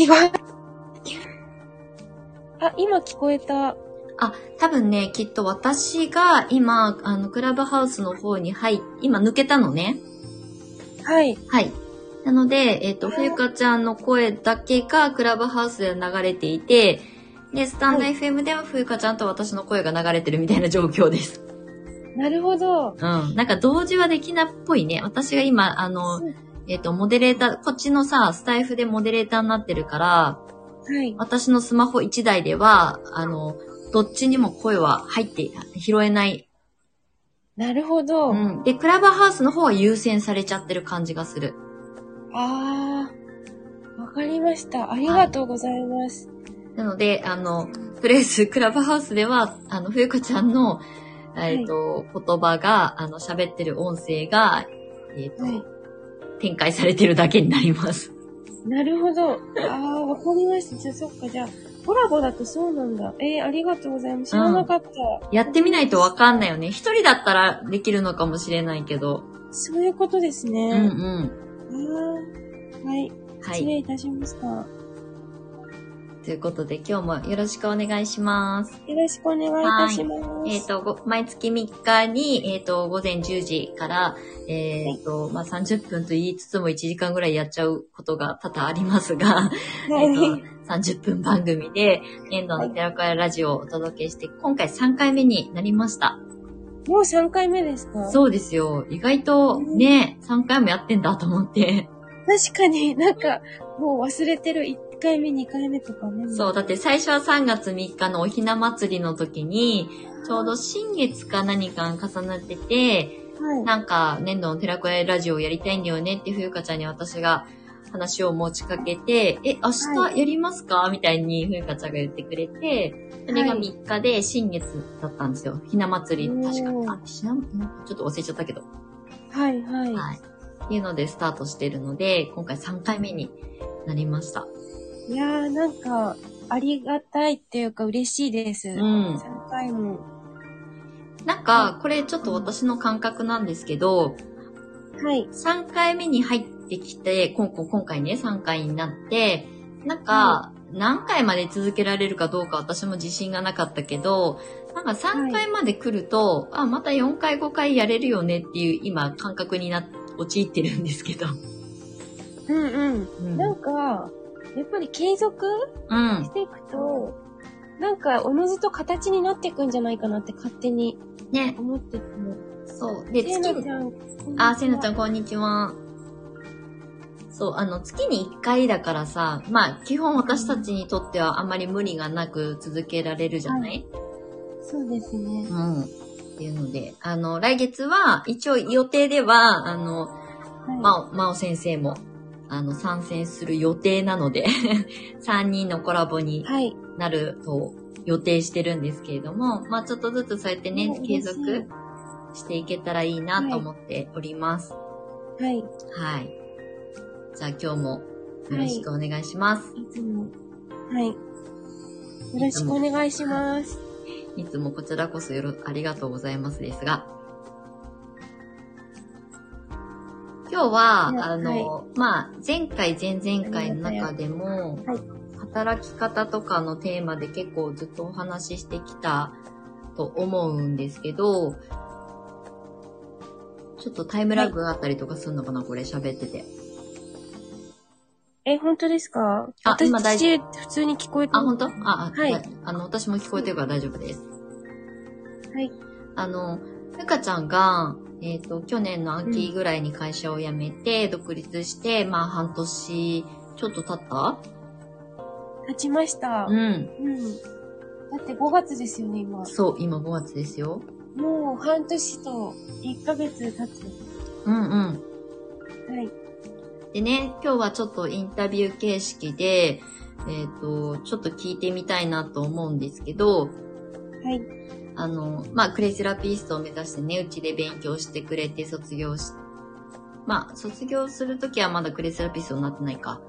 聞こえ、あ、今聞こえた。あ、多分ね、きっと私が今、あの、クラブハウスの方に入っ、今抜けたのね。はい。はい。なので、えっ、と、冬香ちゃんの声だけがクラブハウスで流れていて、で、スタンドはい FM では冬香ちゃんと私の声が流れてるみたいな状況です。なるほど。うん。なんか同時はできなっぽいね。私が今、あの、えっ、と、モデレーター、こっちのさ、スタイフでモデレーターになってるから、はい。私のスマホ1台では、あの、どっちにも声は入って、拾えない。なるほど。うん。で、クラブハウスの方は優先されちゃってる感じがする。あー。わかりました。ありがとうございます。なので、あの、プレイス、クラブハウスでは、あの、冬香ちゃんの、えっ、と、言葉が、あの、喋ってる音声が、えっ、と、はい。展開されてるだけになります。なるほど。あー、わかりました。じゃあ、そっか。じゃあ、コラボだとそうなんだ。えー、ありがとうございます。知らなかった。やってみないとわかんないよね。一人だったらできるのかもしれないけど。そういうことですうんうね。ん。あー。はい。はい。失礼いたしました。よということで、今日もよろしくお願いします。ろしくお願いいたします。えっ、と、ご毎月3日に、えっ、と、午前10時から、えっ、と、まあ、30分と言いつつも1時間ぐらいやっちゃうことが多々ありますが、はえっとい。30分番組で、遠藤の寺子屋ラジオをお届けして、今回3回目になりました。もう3回目ですか？そうですよ。意外とね、3回もやってんだと思って。確かになんか、もう忘れてる1回目、2回目とかね。そう、だって最初は3月3日のおひな祭りの時に、ちょうど新月か何か重なってて、はい。なんか、年度の寺子屋ラジオをやりたいんだよねって冬香ちゃんに私が話を持ちかけて、え、明は日やりますか？みたいに冬香ちゃんが言ってくれて、それがはい3日で新月だったんですよ。ひな祭り、確か。あ、ひな、ちょっと忘れちゃったけど。はい、はい。はい。っていうのでスタートしてるので、今回3回目になりました。いやー、なんか、ありがたいっていうか嬉しいです。うん。3回も。なんか、これちょっと私の感覚なんですけど、はい。3回目に入ってきて、今今今回ね、3回になって、なんか、何回まで続けられるかどうか私も自信がなかったけど、なんか3回まで来ると、あ、また4回5回やれるよねっていう今感覚にな、陥ってるんですけど。うんうん。うん。なんか、やっぱり継続うんし。ていくと、なんか、おのずと形になっていくんじゃないかなって勝手にね、思ってて。そう。で、せ月にちゃん。あ、せいなちゃん。ん、こんにちは。そう、あの、月に1回だからさ、まあ、基本私たちにとってはあまり無理がなく続けられるじゃない、そうですね。うん。っていうので、あの、来月は、一応予定では、あの、はい。まお、まお先生も、あの、参戦する予定なので、3人のコラボにはい。なると予定してるんですけれども、まあ、ちょっとずつそうやってねお、継続嬉ししていけたらいいなと思っております。はい。いはい。じゃあ今日もよろしくお願いします。つも。はい。よろしくお願いします。い、つもこちらこそよろ、ありがとうございますですが、今日は、あの、まあ、前回、前々回の中でも、はい働き方とかのテーマで結構ずっとお話ししてきたと思うんですけど、ちょっとタイムラグがあったりとかするのかな、これ喋ってて。え、本当ですか？あ今大私、普通に聞こえてあ、本当？あ、あ、はいだあの、私も聞こえてるから大丈夫です。はい。あの、ゆかちゃんが、えっ、と、去年の秋ぐらいに会社を辞めて、独立して、まあ半年ちょっと経った？立ちました。うん。うん。だって5月ですよね、今。そう、今5月ですよ。もう半年と1ヶ月経つ。うんうん。はい。でね、今日はちょっとインタビュー形式で、えっ、と、ちょっと聞いてみたいなと思うんですけど、はい。あの、まあ、クレイセラピストを目指してね、うちで勉強してくれて卒業し、まあ、卒業するときはまだクレイセラピストになってないか。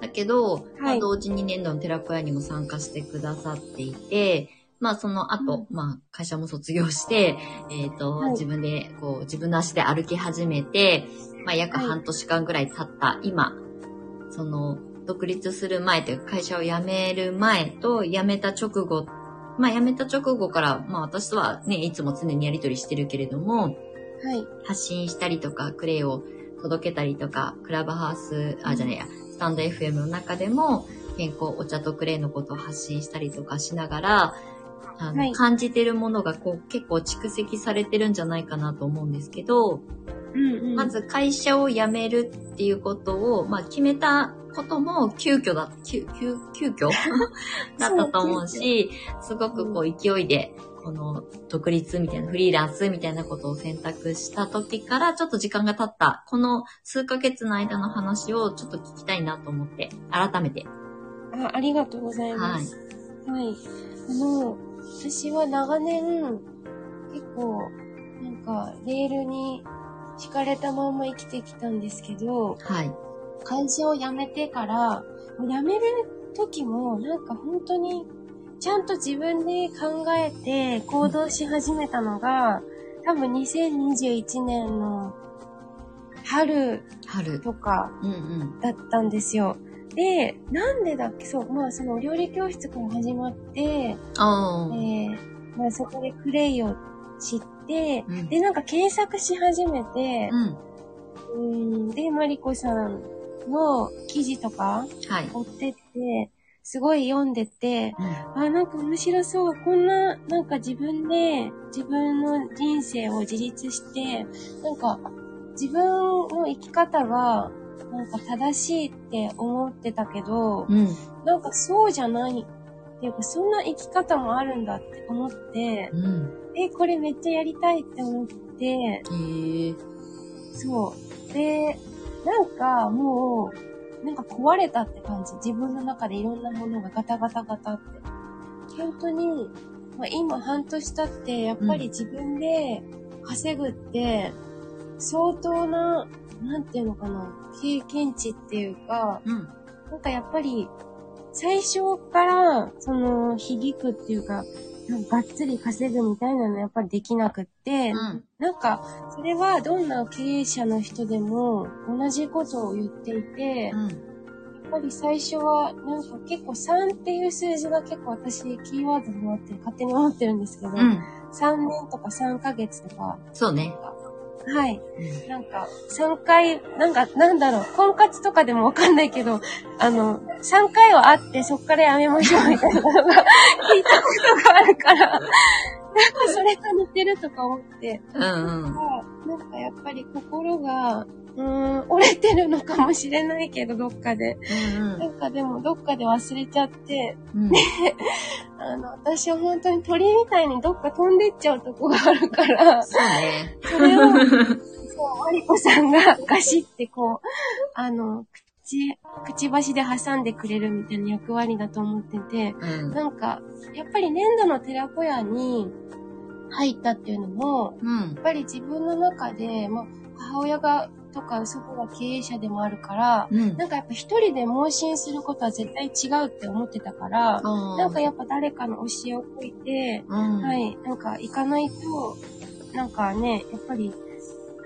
だけど、まあ、同時に年度の寺子屋にも参加してくださっていて、まあ、その後、まあ、会社も卒業して、えっ、と、はい。自分で、こう、自分の足で歩き始めて、まあ、約はい。半年間ぐらい経った今、その、独立する前というか会社を辞める前と辞めた直後、まあ辞めた直後から、まあ私とはね、いつも常にやりとりしてるけれども、はい。発信したりとか、クレイを届けたりとか、クラブハウス、あ、じゃねえや、スタンド FM の中でも、健康、お茶とクレイのことを発信したりとかしながら、あの、はい感じてるものがこう結構蓄積されてるんじゃないかなと思うんですけど、うんうん。まず会社を辞めるっていうことを、まあ決めたことも急遽だ、急、急、急遽？だったと思うし、すごくこう勢いで、この独立みたいな、フリーランスみたいなことを選択した時からちょっと時間が経った、この数ヶ月の間の話をちょっと聞きたいなと思って、改めて。あありがとうございます。はい。あの、私は長年、結構、なんか、レールに敷かれたまんま生きてきたんですけど、はい。会社を辞めてから、辞める時も、なんか本当に、ちゃんと自分で考えて行動し始めたのが、多分2021年の春春。とかうんうん。だったんですよ。で、なんでだっけそう、まあそのお料理教室から始まって、ああ。えー、まあそこでクレイを知って、うんで、なんか検索し始めて、うん。うん、で、マリコさんの記事とかはい。追ってって、すごい読んでて、うんあ、なんか面白そう。こんな、なんか自分で自分の人生を自立して、なんか自分の生き方が、なんか正しいって思ってたけど、うん。なんかそうじゃないっていうか、そんな生き方もあるんだって思って、うん。え、これめっちゃやりたいって思って。そう。で、なんかもう、なんか壊れたって感じ。自分の中でいろんなものがガタガタガタって。本当に、まあ、今半年経って、やっぱり自分で稼ぐって、相当な、なんていうのかな、経験値っていうか、うん。なんかやっぱり、最初から、その、響くっていうか、がっつり稼ぐみたいなのやっぱりできなくって、うん。なんか、それはどんな経営者の人でも同じことを言っていて、やっうん。ぱり最初は、なんか結構3っていう数字が結構私キーワードになってる、勝手に思ってるんですけど、うん。3年とか3ヶ月とか、そうね。はい。なんか、3回、なんか、なんだろう、婚活とかでもわかんないけど、あの、3回は会ってそっからやめましょうみたいなのが聞いたことがから、なんかそれが似てるとか思って、うんうん。なんかやっぱり心が、うーん、折れてるのかもしれないけど、どっかで。うんなんかでも、どっかで忘れちゃって、うん。あの、私は本当に鳥みたいにどっか飛んでっちゃうとこがあるから、そうね。それを、そう、マリコさんがガシってこう、あの、口、くちばしで挟んでくれるみたいな役割だと思ってて、うん。なんか、やっぱり粘土の寺子屋に入ったっていうのも、うんや。っぱり自分の中で、まあ、母親が、とか、祖母が経営者でもあるから、うん。なんかやっぱ一人で盲信することは絶対違うって思ってたから、ななんかやっぱ誰かの教えを解いて、うん。。はいい、なんか行かないと、なんかね、やっぱり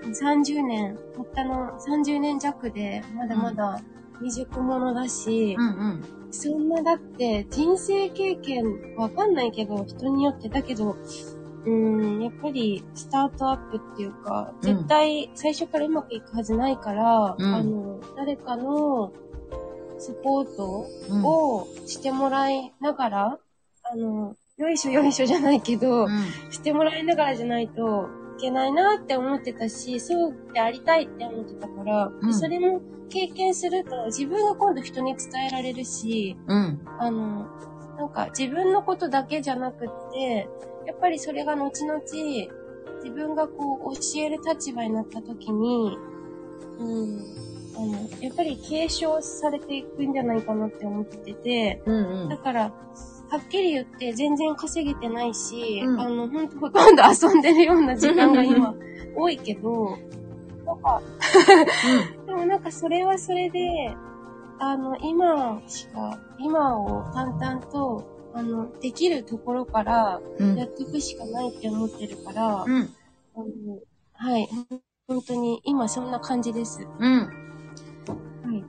30年、たったの30年弱で、まだまだ未熟者だし、うんうん。そんなだって人生経験わかんないけど、人によってだけど、うーん、やっぱりスタートアップっていうか、うん絶対最初からうまくいくはずないから、うんあの、誰かのサポートうん。をしてもらいながら、あの、よいしょよいしょじゃないけど、うん。してもらいながらじゃないといけないなって思ってたし、そうでありたいって思ってたから、うんそれも経験すると自分が今度人に伝えられるし、うん。あの、なんか自分のことだけじゃなくって、やっぱりそれが後々自分がこう教える立場になった時に、うん、あの、やっぱり継承されていくんじゃないかなって思ってて、うんうん。だから、はっきり言って全然稼げてないし、うんあの、ほんとほとんど遊んでるような時間が今多いけど、なんか、でもなんかそれはそれで、あの、今しか、今を淡々と、あの、できるところからうん。やっていくしかないって思ってるから、うん。あのはい、本当に今そんな感じです。うん。はい。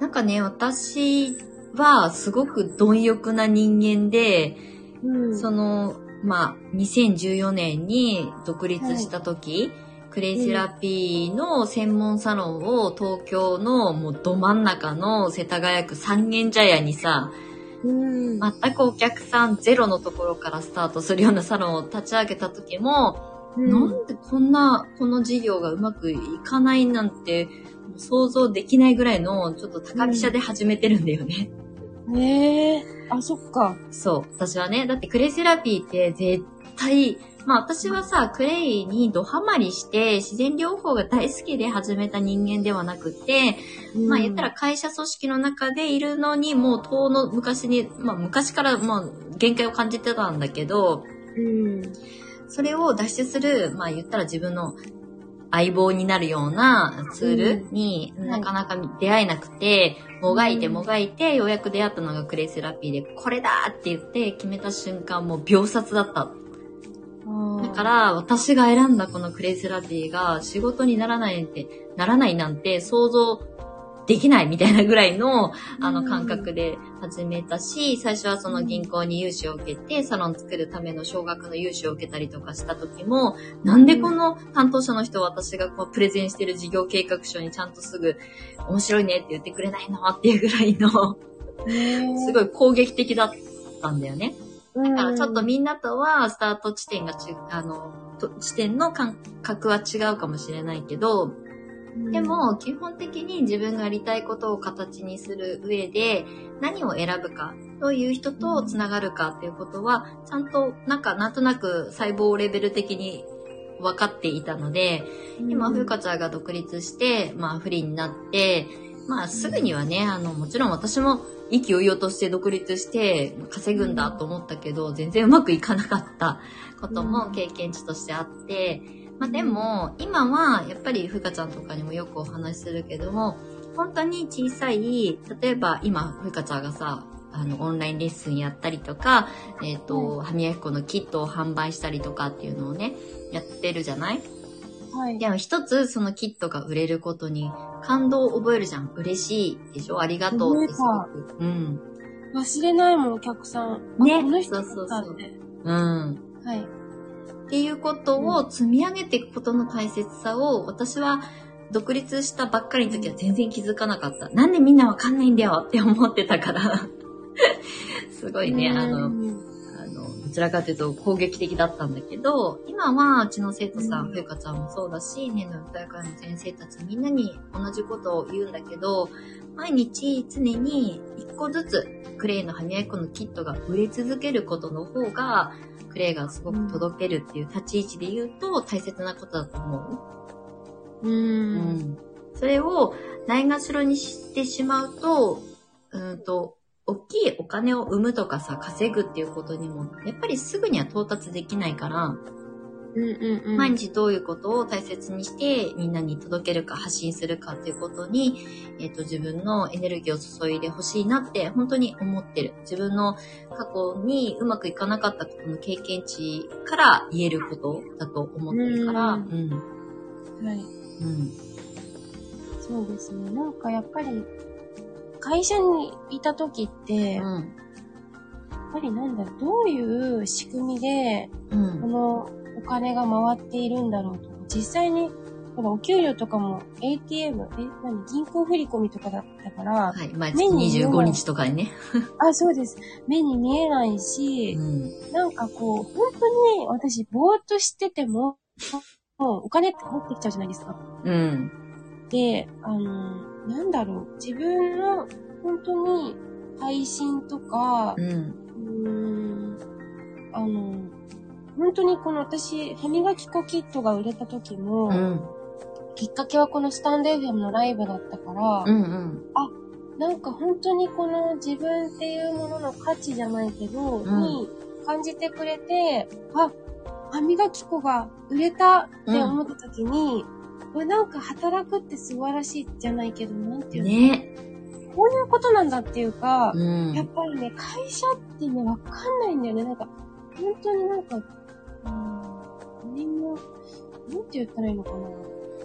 なんかね、私はすごく貪欲な人間で、うん。その、まあ、2014年に独立した時、クレイセラピーの専門サロンを東京のもうど真ん中の世田谷区三軒茶屋にさ、うん。全くお客さんゼロのところからスタートするようなサロンを立ち上げた時も、うんなんでこんな、この事業がうまくいかないなんて、想像できないぐらいの、ちょっと高飛車で始めてるんだよね。へえあ、そっか。そう。私はね、だってクレイセラピーって絶対、まあ私はさ、クレイにドハマりして自然療法が大好きで始めた人間ではなくて、まあ言ったら会社組織の中でいるのにもう遠の昔に、まあ昔からまあ限界を感じてたんだけど、うん。それを脱出する、まあ言ったら自分の相棒になるようなツールにうん。なかなか出会えなくて、もがいてもがいてようやく出会ったのがクレイセラピーで、これだって言って決めた瞬間もう秒殺だった。だか、ら私が選んだこのクレイセラピーが仕事にならないって、ならないなんて想像できないみたいなぐらいのあの感覚で始めたし、最初はその銀行に融資を受けて、サロン作るための少額の融資を受けたりとかした時も、なんでこの担当者の人私がこうプレゼンしてる事業計画書にちゃんとすぐ面白いねって言ってくれないのっていうぐらいの、すごい。い攻撃的だったんだよね。だだからちょっとみんなとはスタート地点がち、あの、と地点の感覚は違うかもしれないけど、で、も基本的に自分がやりたいことを形にする上で何を選ぶか、どういう人とつながるかっていうことは、ちゃんとなんかなんとなく細胞レベル的に分かっていたので、今、ふうかちゃんが独立して、まあフリーになって、まあすぐにはね、あの、もちろん私も意気揚々として独立して稼ぐんだと思ったけど、全然うまくいかなかったことも経験値としてあって、まあでも、今はやっぱりふうかちゃんとかにもよくお話しするけども、本当に小さい、例えば今、ふうかちゃんがさ、あの、オンラインレッスンやったりとか、えっ、と、歯磨き粉のキットを販売したりとかっていうのをね、やってるじゃない？はい。でも一つそのキットが売れることに感動を覚えるじゃん。嬉しいでしょ？ありがとうってすごく。うん。忘れないもん、お客さん。あねこの人そうそうそう。うん。はい。っていうことを積み上げていくことの大切さを私は独立したばっかりの時は全然気づかなかった。なんでみんなわかんないんだよって思ってたから。すごいね、あの、うんあの、どちらかというと攻撃的だったんだけど、今はうちの生徒さん、ふゆかちゃんもそうだし、年の歌会の先生たちみんなに同じことを言うんだけど、毎日常に一個ずつクレイの歯磨き粉のキットが売れ続けることの方が、クレイがすごく届けるっていう立ち位置で言うと大切なことだと思う。う。うんん。それをないがしろにしてしまうと、うんと、大きいお金を生むとかさ、稼ぐっていうことにも、やっぱりすぐには到達できないから。毎日どういうことを大切にしてみんなに届けるか発信するかっていうことに、えっ、と、自分のエネルギーを注いでほしいなって本当に思ってる。自分の過去にうまくいかなかったことの経験値から言えることだと思ってるから、ううんん。はい。うん。そうですね。なんかやっぱり、会社にいた時って、やっうん。ぱりなんだどういう仕組みで、うんこ。のお金が回っているんだろうとか、実際に、ほら、お給料とかも ATM、え、何、銀行振り込みとかだったから、はい。毎目に月25日とかにね。あ、そうです。目に見えないしう、ん。なんかこう、本当に私、ぼーっとしてても、もうお金って入ってきちゃうじゃないですか。うん。で、あの、なんだろう、自分の本当に配信とかう、ん。うーん、あの、本当にこの私、歯磨き粉キットが売れた時も、うん。きっかけはこのスタンド FM のライブだったから、うん。うん。なんか本当にこの自分っていうものの価値じゃないけど、うんに感じてくれて、あ、歯磨き粉が売れたって思った時に、うわなんか働くって素晴らしいじゃないけど、なんていうの、ね。こういうことなんだっていうか、うん。やっぱりね、会社ってね、わかんないんだよね。なんか、本当になんか、うーん、何も、なんて言ったらいいのかな？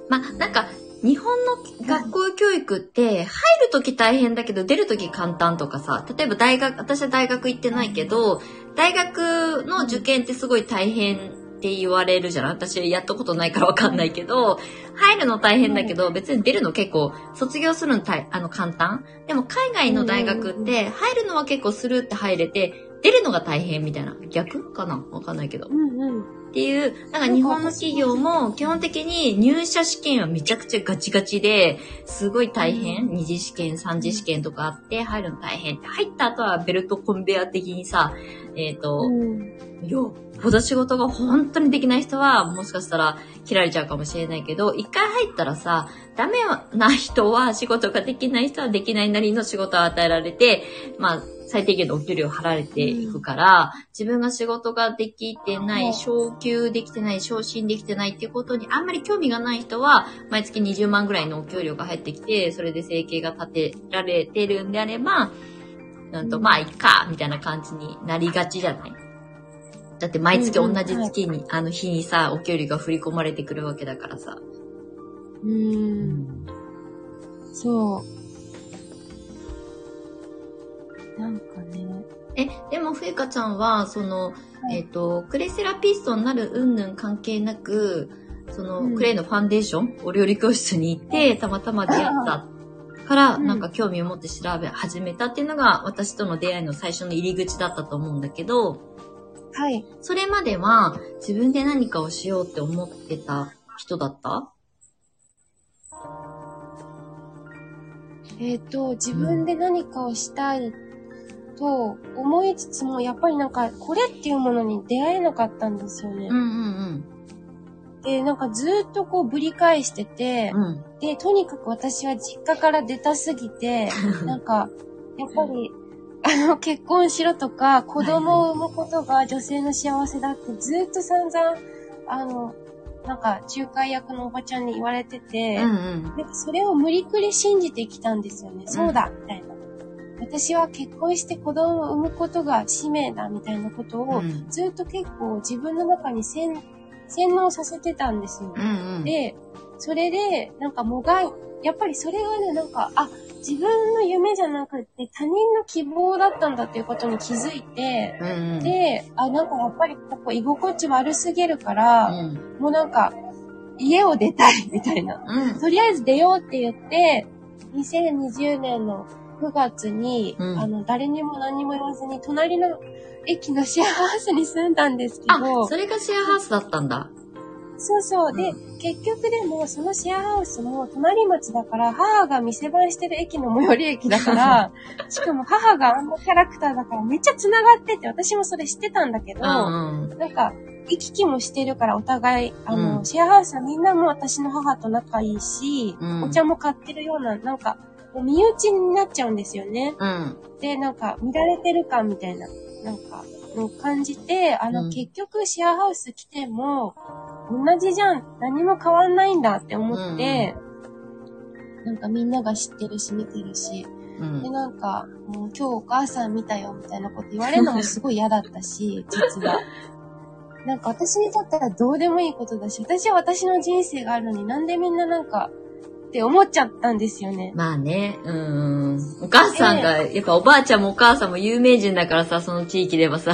まあ、なんか、日本の学校教育って、入るとき大変だけど出るとき簡単とかさ、例えば大学、私は大学行ってないけど、大学の受験ってすごい大変って言われるじゃん。私やったことないからわかんないけど、入るの大変だけど、別に出るの結構、卒業するの大あの簡単？でも海外の大学って、入るのは結構スルーって入れて、出るのが大変みたいな。逆かな？わかんないけど。うんうん。っていう、なんか日本の企業も基本的に入社試験はめちゃくちゃガチガチで、すごい大変。二次試験、三次試験とかあって、入るの大変って。入った後はベルトコンベア的にさ、えっ、と、うん。よっぽど仕事が本当にできない人は、もしかしたら切られちゃうかもしれないけど、一回入ったらさ、ダメな人は仕事ができない人はできないなりの仕事を与えられて、まあ、最低限のお給料払われていくから、自分が仕事ができてない、はい昇給できてない、昇進できてないっていうことにあんまり興味がない人は、毎月20万ぐらいのお給料が入ってきて、それで生計が立てられてるんであれば、なんと、まあ、いっか、みたいな感じになりがちじゃない？だって毎月同じ月に、あの日にさ、お給料が振り込まれてくるわけだからさ。うん。そう。なんかね。え、でも、ふゆかちゃんは、その、い。えっ、と、クレイセラピストになるうんぬん関係なく、その、うん。クレイのファンデーション、お料理教室に行って、たまたま出会ったから、うん。なんか興味を持って調べ始めたっていうのが、私との出会いの最初の入り口だったと思うんだけど、はい。それまでは、自分で何かをしようって思ってた人だった？えっ、と、自分で何かをしたいと思いつつも、やっぱりなんか、これっていうものに出会えなかったんですよね。うんうんで、なんかずーっとこうぶり返してて、うん。うん。で、とにかく私は実家から出たすぎて、なんか、やっぱり、あの、結婚しろとか、子供を産むことが女性の幸せだってずーっと散々、あの、なんか、仲介役のおばちゃんに言われてて、うんうん。なんかそれを無理くり信じてきたんですよね。そうだみたいな。私は結婚して子供を産むことが使命だみたいなことを、うんずっと結構自分の中に洗洗脳させてたんですよ。うんうん。で、それで、なんかもがい、やっぱりそれがね、なんか、あ、自分の夢じゃなくって他人の希望だったんだっていうことに気づいて、うんうん。で、あ、なんかやっぱりここ居心地悪すぎるから、うん。もうなんか、家を出たいみたいな。うん。とりあえず出ようって言って、2020年の9月に、うんあの、誰にも何にも言わずに、隣の駅のシェアハウスに住んだんですけあど、、それがシェアハウスだったんだ。そうそう。で、う結局でも、そのシェアハウスも隣町だから、母が店番してる駅の最寄り駅だから、しかも母があんなキャラクターだから、めっちゃ繋がってて、私もそれ知ってたんだけど、うんうん。なんか、行き来もしてるからお互い、あの、うんシェアハウスはみんなも私の母と仲いいし、うんお茶も買ってるような、なんか、身内になっちゃうんですよね。うん。で、なんか、見られてる感みたいな、なんか、うん感じて、あの、うん結局シェアハウス来ても、同じじゃん、何も変わんないんだって思って、なんかみんなが知ってるし、見てるし、うんで、なんか、もう今日お母さん見たよ、みたいなこと言われるのもすごい嫌だったし、実は。なんか私にとってはどうでもいいことだし、私は私の人生があるのになんでみんななんか、って思っちゃったんですよね。まあね、うん。お母さんが、やっぱおばあちゃんもお母さんも有名人だからさ、その地域ではさ。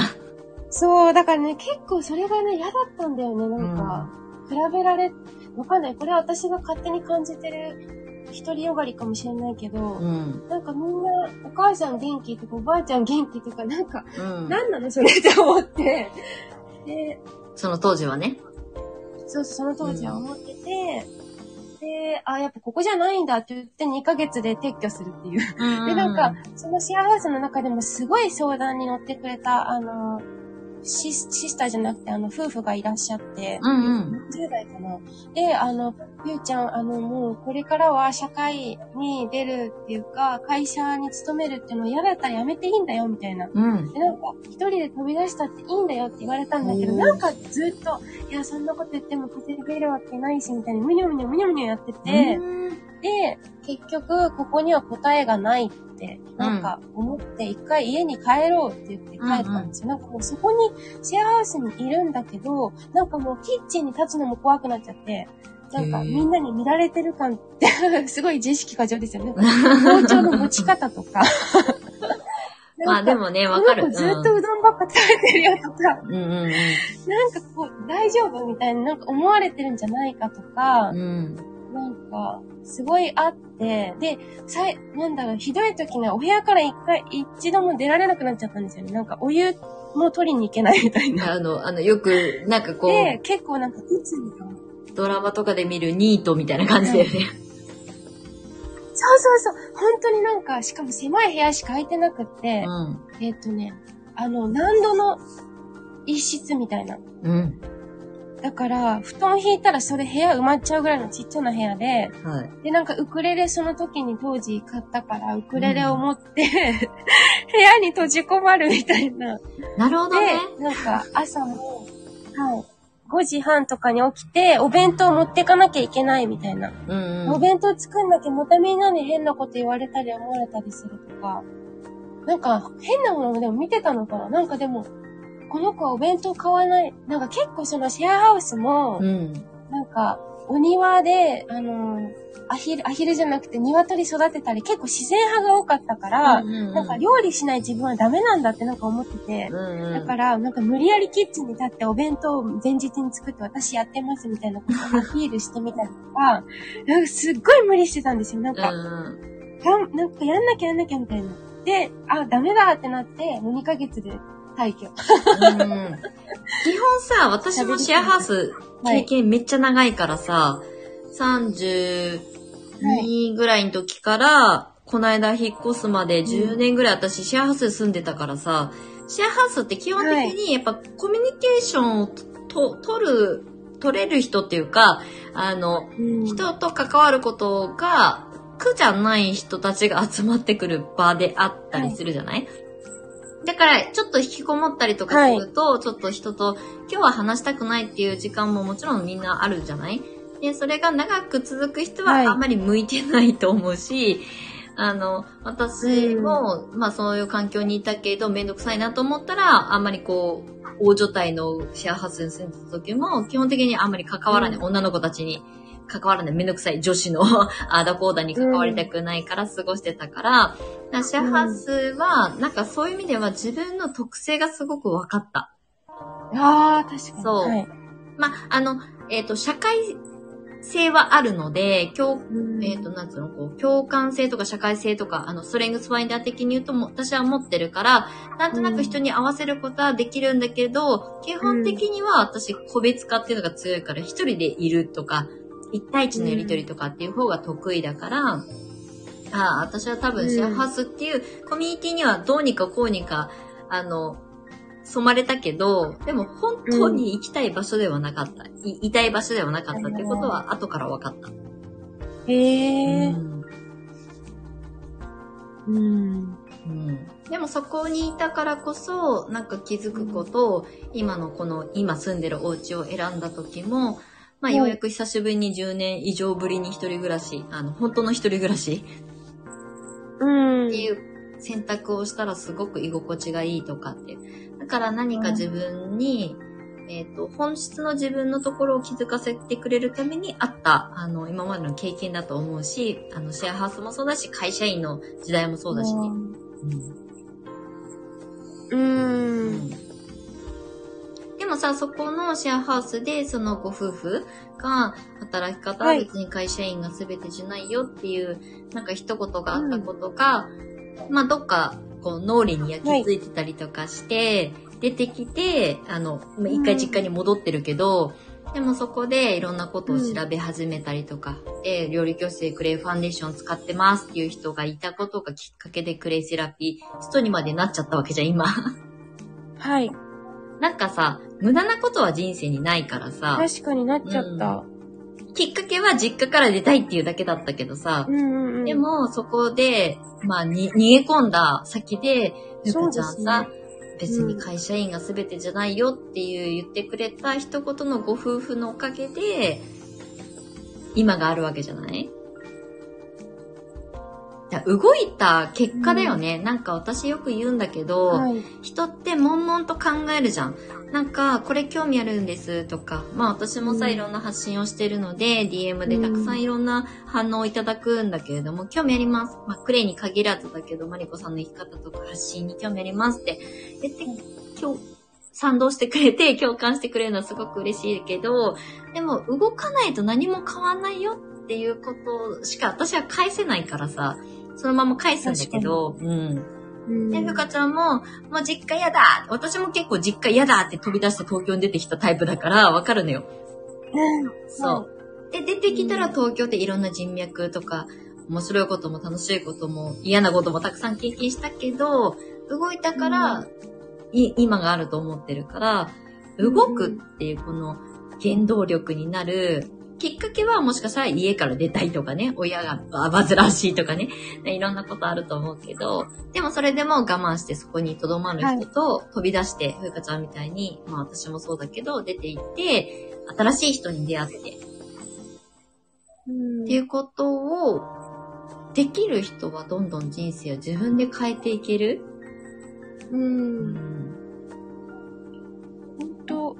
そう、だからね、結構それがね、嫌だったんだよね、なんか。比べられ、わかんない。これは私が勝手に感じてる独りよがりかもしれないけど、うん。なんかみんな、お母さん元気とか、おばあちゃん元気とか、なんか、うん。なんなのそれって思って。で、その当時はね。そうそう、その当時は思ってて、で、あ、やっぱここじゃないんだって言って2ヶ月で撤去するっていう。うんで、なんか、そのシェアハウスの中でもすごい相談に乗ってくれた、あの、シスシスターじゃなくて、あの、夫婦がいらっしゃって、うんうん。10代かな。で、あの、ゆうちゃん、あの、もう、これからは社会に出るっていうか、会社に勤めるっていうの嫌だったらやめていいんだよ、みたいな。うん。で、なんか、一人で飛び出したっていいんだよって言われたんだけど、うんなんかずっと、いや、そんなこと言っても稼げるわけないし、みたいに、むにょむにょむにょむにょやってて、で、結局、ここには答えがないって、なんか思って、一回家に帰ろうって言って帰ったんですよ。なんかもうそこに、シェアハウスにいるんだけど、なんかもうキッチンに立つのも怖くなっちゃって、なんかみんなに見られてる感って、すごい自意識過剰ですよね。包丁の持ち方とか。まあでもね、わかる。ずっとうどんばっか食べてるよとか、うんうんなんかこう、大丈夫みたいになんか思われてるんじゃないかとかうん。う、ん。なんか、すごいあって、で、さい、なんだろう、ひどい時にはお部屋から一回、一度も出られなくなっちゃったんですよね。なんかお湯も取りに行けないみたいな。あの、あの、よく、なんかこで、う、結構なんか、いつにか。ドラマとかで見るニートみたいな感じだよね。そうそうそう。本当になんか、しかも狭い部屋しか空いてなくって、うん。えっ、とね、あの、何度の一室みたいな。うん。だから、布団引いたらそれ部屋埋まっちゃうぐらいのちっちゃな部屋で、はい。で、なんかウクレレその時に当時買ったから、ウクレレを持って、部屋に閉じ込まるみたいな。なるほどね。で、なんか朝も、はい、5時半とかに起きて、お弁当持ってかなきゃいけないみたいな。うんうん。お弁当作んなきゃまたみんなに変なこと言われたり思われたりするとか、なんか変なものもでも見てたのかななんかでも、この子はお弁当買わない。なんか結構そのシェアハウスも、うん。なんかお庭で、あのーアヒル、アヒルじゃなくて鶏育てたり結構自然派が多かったから、うんうんうんなんか料理しない自分はダメなんだってなんか思ってて、うんうん。だから、なんか無理やりキッチンに立ってお弁当を前日に作って私やってますみたいなことをアピールしてみたりとか、なんかすっごい無理してたんですよ。なんか、うんなんかやんなきゃやんなきゃみたいな。で、あ、ダメだってなって、もう2ヶ月で退去。うん。基本さ、私もシェアハウス経験めっちゃ長いからさ、32ぐらいの時から、この間引っ越すまで10年ぐらい私シェアハウスで住んでたからさ、シェアハウスって基本的にやっぱコミュニケーションをと取る、取れる人っていうか、あの、うん。人と関わることが苦じゃない人たちが集まってくる場であったりするじゃない、だから、ちょっと引きこもったりとかすると、ちょっと人と今日は話したくないっていう時間ももちろんみんなあるじゃない？で、それが長く続く人ははい。あんまり向いてないと思うし、あの、私も、まあそういう環境にいたけど、めんどくさいなと思ったら、あんまりこう、大所帯のシェアハウスに住んでた時も、基本的にあんまり関わらない、うん。女の子たちに関わらない、めんどくさい女子の あーだこーだに関わりたくないから過ごしてたから、だからシェアハウスは、なんかそういう意味では自分の特性がすごく分かった。ああ、確かに。そうはい。まあ、あの、えっ、と、社会性はあるので、共うんえっ、と、なんつうの、こう、共感性とか社会性とか、あの、ストレングスファインダー的に言うとも、私は持ってるから、なんとなく人に合わせることはできるんだけど、基本的には私、個別化っていうのが強いから、一人でいるとか、一対一のやりとりとかっていう方が得意だから、ああ、私は多分シェアハウスっていうコミュニティにはどうにかこうにか、あの、染まれたけど、でも本当に行きたい場所ではなかった。いいたい場所ではなかったってことは後から分かった。へえ。うんうん。うんでもそこにいたからこそ、なんか気づくことを、今のこの、今住んでるお家を選んだ時も、まあうんようやく久しぶりに10年以上ぶりに一人暮らし、あの、本当の一人暮らしうん。っていう選択をしたらすごく居心地がいいとかって。だから何か自分に、えっ、と、本質の自分のところを気づかせてくれるためにあった、あの、今までの経験だと思うし、あの、シェアハウスもそうだし、会社員の時代もそうだしね。うんうん。でもさ、そこのシェアハウスで、そのご夫婦が、働き方は別に会社員が全てじゃないよっていう、なんか一言があったことが、まあ、どっか、こう、脳裏に焼き付いてたりとかして、出てきて、あの、まあ一回実家に戻ってるけど、でもそこでいろんなことを調べ始めたりとか、で、料理教室でクレイファンデーション使ってますっていう人がいたことがきっかけでクレイセラピーストにまでなっちゃったわけじゃん、今。はい。なんかさ、無駄なことは人生にないからさ、確かになっちゃった。きっかけは実家から出たいっていうだけだったけどさ、うんうんうん。で、もそこで、まあに逃げ込んだ先で、ゆかちゃんさ、です別に会社員が全てじゃないよっていう言ってくれた一言のご夫婦のおかげで、今があるわけじゃない？動いた結果だよね。なんか私よく言うんだけど、はい。人って悶々と考えるじゃん。なんか、これ興味あるんですとか、まあ私もさ、うんいろんな発信をしてるので、DM でたくさんいろんな反応をいただくんだけれども、興味あります。まあクレイに限らずだけど、マリコさんの生き方とか発信に興味ありますって言って、今日、賛同してくれて、共感してくれるのはすごく嬉しいけど、でも動かないと何も変わんないよっていうことしか私は返せないからさ、そのまま返すんだけど、うん。うんで、ふかちゃんも、もう実家嫌だ私も結構実家嫌だって飛び出して東京に出てきたタイプだから、わかるのよ。そう。で、出てきたら東京っていろんな人脈とか、面白いことも楽しいことも嫌なこともたくさん経験したけど、動いたから、い今があると思ってるから、動くっていうこの原動力になる、きっかけはもしかしたら家から出たいとかね、親が煩わしいとかね、いろんなことあると思うけど、でもそれでも我慢してそこに留まる人と飛び出して、ふうかちゃんみたいに、まあ私もそうだけど、出て行って、新しい人に出会って、うんっていうことを、できる人はどんどん人生を自分で変えていける？う。うんん。本当本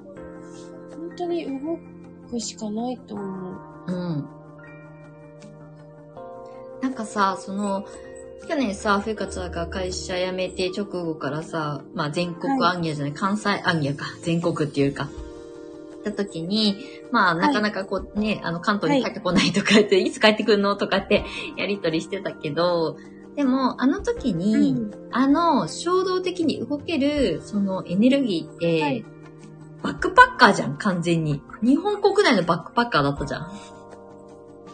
当に動くしかないと思う。うん。なんかさ、その、去年さ、ふうかちゃんが会社辞めて直後からさ、まあ全国はアンギャじゃない、関西アンギャか、全国っていうか、行った時に、まあ、い。なかなかこうね、あの、関東に帰ってこないとかって、いつ帰ってくるのとかってやりとりしてたけど、でも、あの時に、うん。あの、衝動的に動ける、そのエネルギーって、はいバックパッカーじゃん、完全に。日本国内のバックパッカーだったじゃん。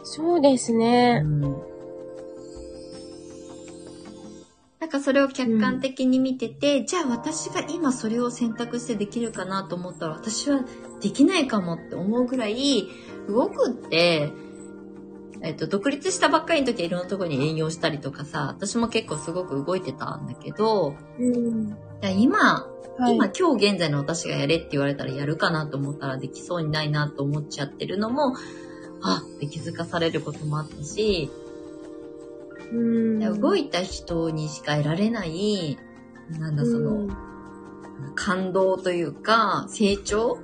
そうですね。なんかそれを客観的に見てて、じゃあ私が今それを選択してできるかなと思ったら私はできないかもって思うぐらい動くって、えっと、独立したばっかりの時はいろんなところに営業したりとかさ、私も結構すごく動いてたんだけど、うん。今、はい。今今日現在の私がやれって言われたらやるかなと思ったらできそうにないなと思っちゃってるのも、あって気づかされることもあったし、うん。動いた人にしか得られない、なんだその、感動というか、成長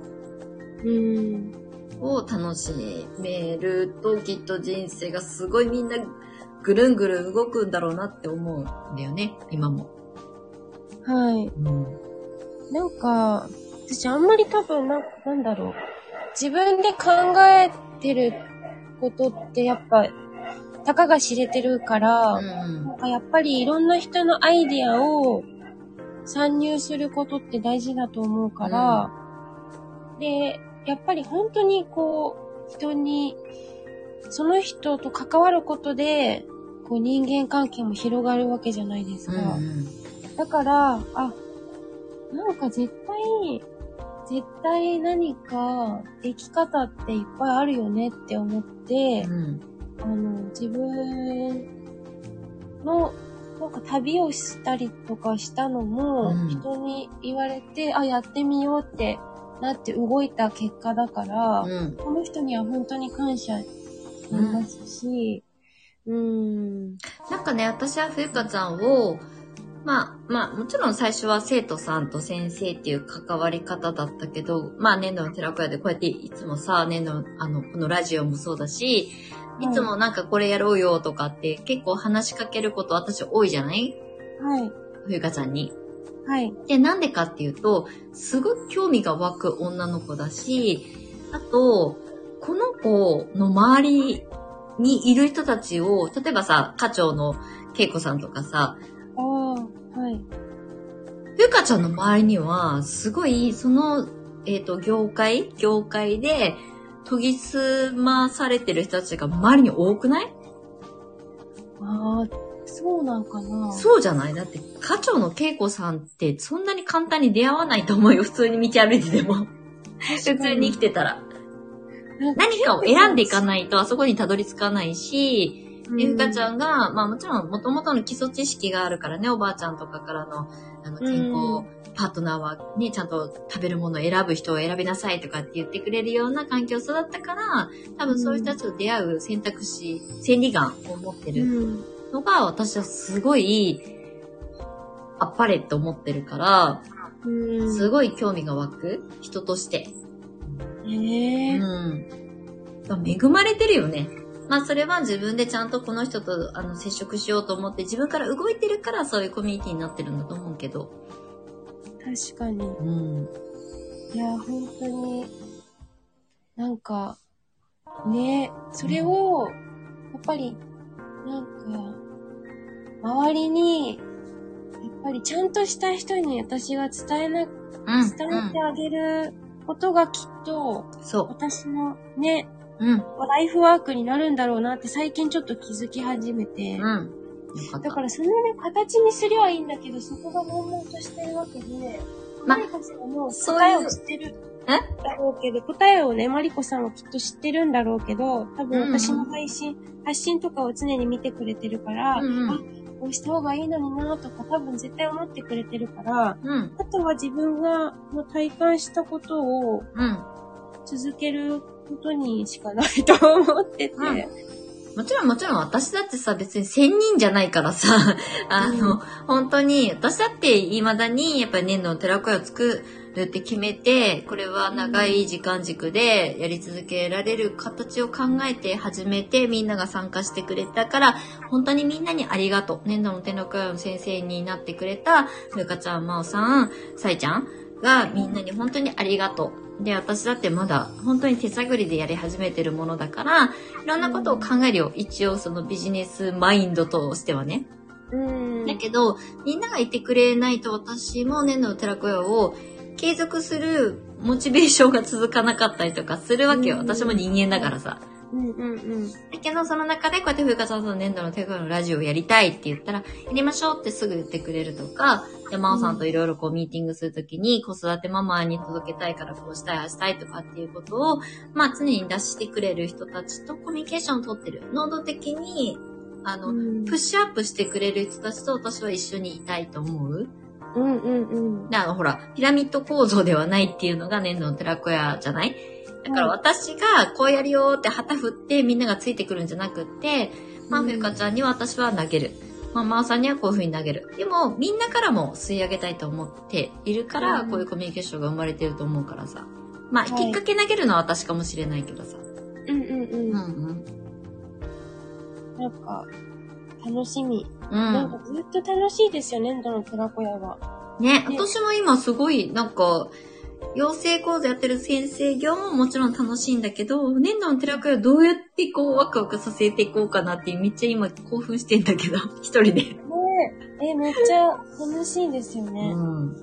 うん。を楽しめるときっと人生がすごいみんなぐるんぐるん動くんだろうなって思うんだよね、今も。はい。うん。なんか、私あんまり多分な、なんだろう。自分で考えてることってやっぱ、たかが知れてるから、うんなんかやっぱりいろんな人のアイディアを参入することって大事だと思うから、で、やっぱり本当にこう、人に、その人と関わることで、こう人間関係も広がるわけじゃないですうん。か。うんだから、あ、なんか絶対、絶対何かでき方っていっぱいあるよねって思って、うん。あの、自分の、なんか旅をしたりとかしたのも、うん人に言われて、あ、やってみようってなって動いた結果だから、うん。この人には本当に感謝しますし、うーん。なんかね、私はふうかちゃんを、まあ、まあ、もちろん最初は生徒さんと先生っていう関わり方だったけど、まあ、年度の寺子屋でこうやっていつもさ、年度の、あの、このラジオもそうだし、いつもなんかこれやろうよとかって結構話しかけること私多いじゃない？はい。ふうかちゃんに。はい。で、なんでかっていうと、すごく興味が湧く女の子だし、あと、この子の周りにいる人たちを、例えばさ、課長の恵子さんとかさ、ああ、はい。ふうかちゃんの周りには、すごい、その、えっ、と、業界業界で、研ぎ澄まされてる人たちが周りに多くない？ああ、そうなんかな。そうじゃない？だって、課長の恵子さんって、そんなに簡単に出会わないと思うよ。普通に道歩いてても。普通に生きてたら。何かを選んでいかないと、あそこにたどり着かないし、で、ふかちゃん。んが、まあもちろん、もともとの基礎知識があるからね、おばあちゃんとかからの、あの、健康パートナーはね、ちゃんと食べるものを選ぶ人を選びなさいとかって言ってくれるような環境育ったから、多分そういう人たちと出会う選択肢、千里眼を持ってるうん。のが、私はすごい、あっぱれって思ってるから、うん。すごい興味が湧く人として。へえうん。恵まれてるよね。まあそれは自分でちゃんとこの人とあの接触しようと思って自分から動いてるからそういうコミュニティになってるんだと思うけど。確かに。うん。いや、本当に、なんか、ね、それを、やっぱり、なんか、周りに、やっぱりちゃんとした人に私が伝えな、伝うん。えてあげることがきっと、そ私のね、う。うん。ライフワークになるんだろうなって最近ちょっと気づき始めて、うん。よか。だからそのね、形にすりゃいいんだけど、そこが悶々としてるわけで、まマリコさんはも答えを知ってるえ？だろうけど、答えをね、マリコさんはきっと知ってるんだろうけど、多分私の配信、発信とかを常に見てくれてるから、うんうんあ、こうした方がいいのになとか多分絶対思ってくれてるから、うん。あとは自分がもう体感したことをうん。続けることにしかないと思ってて。うんもちろんもちろん私だってさ、別に千人じゃないからさ、あの、うん本当に、私だって未だにやっぱり年度の寺子屋を作るって決めて、これは長い時間軸でやり続けられる形を考えて始めて、みんなが参加してくれたから、本当にみんなにありがとう。年度の寺子屋の先生になってくれた、ふかちゃん、まおさん、さいちゃんがみんなに本当にありがとう。で、私だってまだ本当に手探りでやり始めてるものだから、いろんなことを考えるよ。一応そのビジネスマインドとしてはね。うん。だけど、みんながいてくれないと私も年度の寺子屋を継続するモチベーションが続かなかったりとかするわけよ。うん私も人間だからさ。うんうんうん。だけど、その中でこうやって風花さんと年度の寺子屋のラジオをやりたいって言ったら、やりましょうってすぐ言ってくれるとか、で、真央さんといろいろこうミーティングするときに、子育てママに届けたいからこうしたい、ああしたいとかっていうことを、まあ常に出してくれる人たちとコミュニケーションを取ってる。能動的に、あの、うんプッシュアップしてくれる人たちと私は一緒にいたいと思う。うんうんうん。で、あの、ほら、ピラミッド構造ではないっていうのが年度の寺子屋じゃない？だから私がこうやるよって旗振ってみんながついてくるんじゃなくって、まあ、うんふゆかちゃんには私は投げる。まあ、まおさんにはこういう風に投げる。でも、みんなからも吸い上げたいと思っているから、うんこういうコミュニケーションが生まれてると思うからさ。まあ、はいきっかけ投げるのは私かもしれないけどさ。うんうんうん。うんうん。なんか、楽しみ。うん。なんかずっと楽しいですよ、粘土の寺子屋は。ね、ね私も今すごい、なんか、養成講座やってる先生業ももちろん楽しいんだけど、年度の寺子屋どうやってこうワクワクさせていこうかなってめっちゃ今興奮してんだけど、一人で。ねえ。え、めっちゃ楽しいですよね。うん。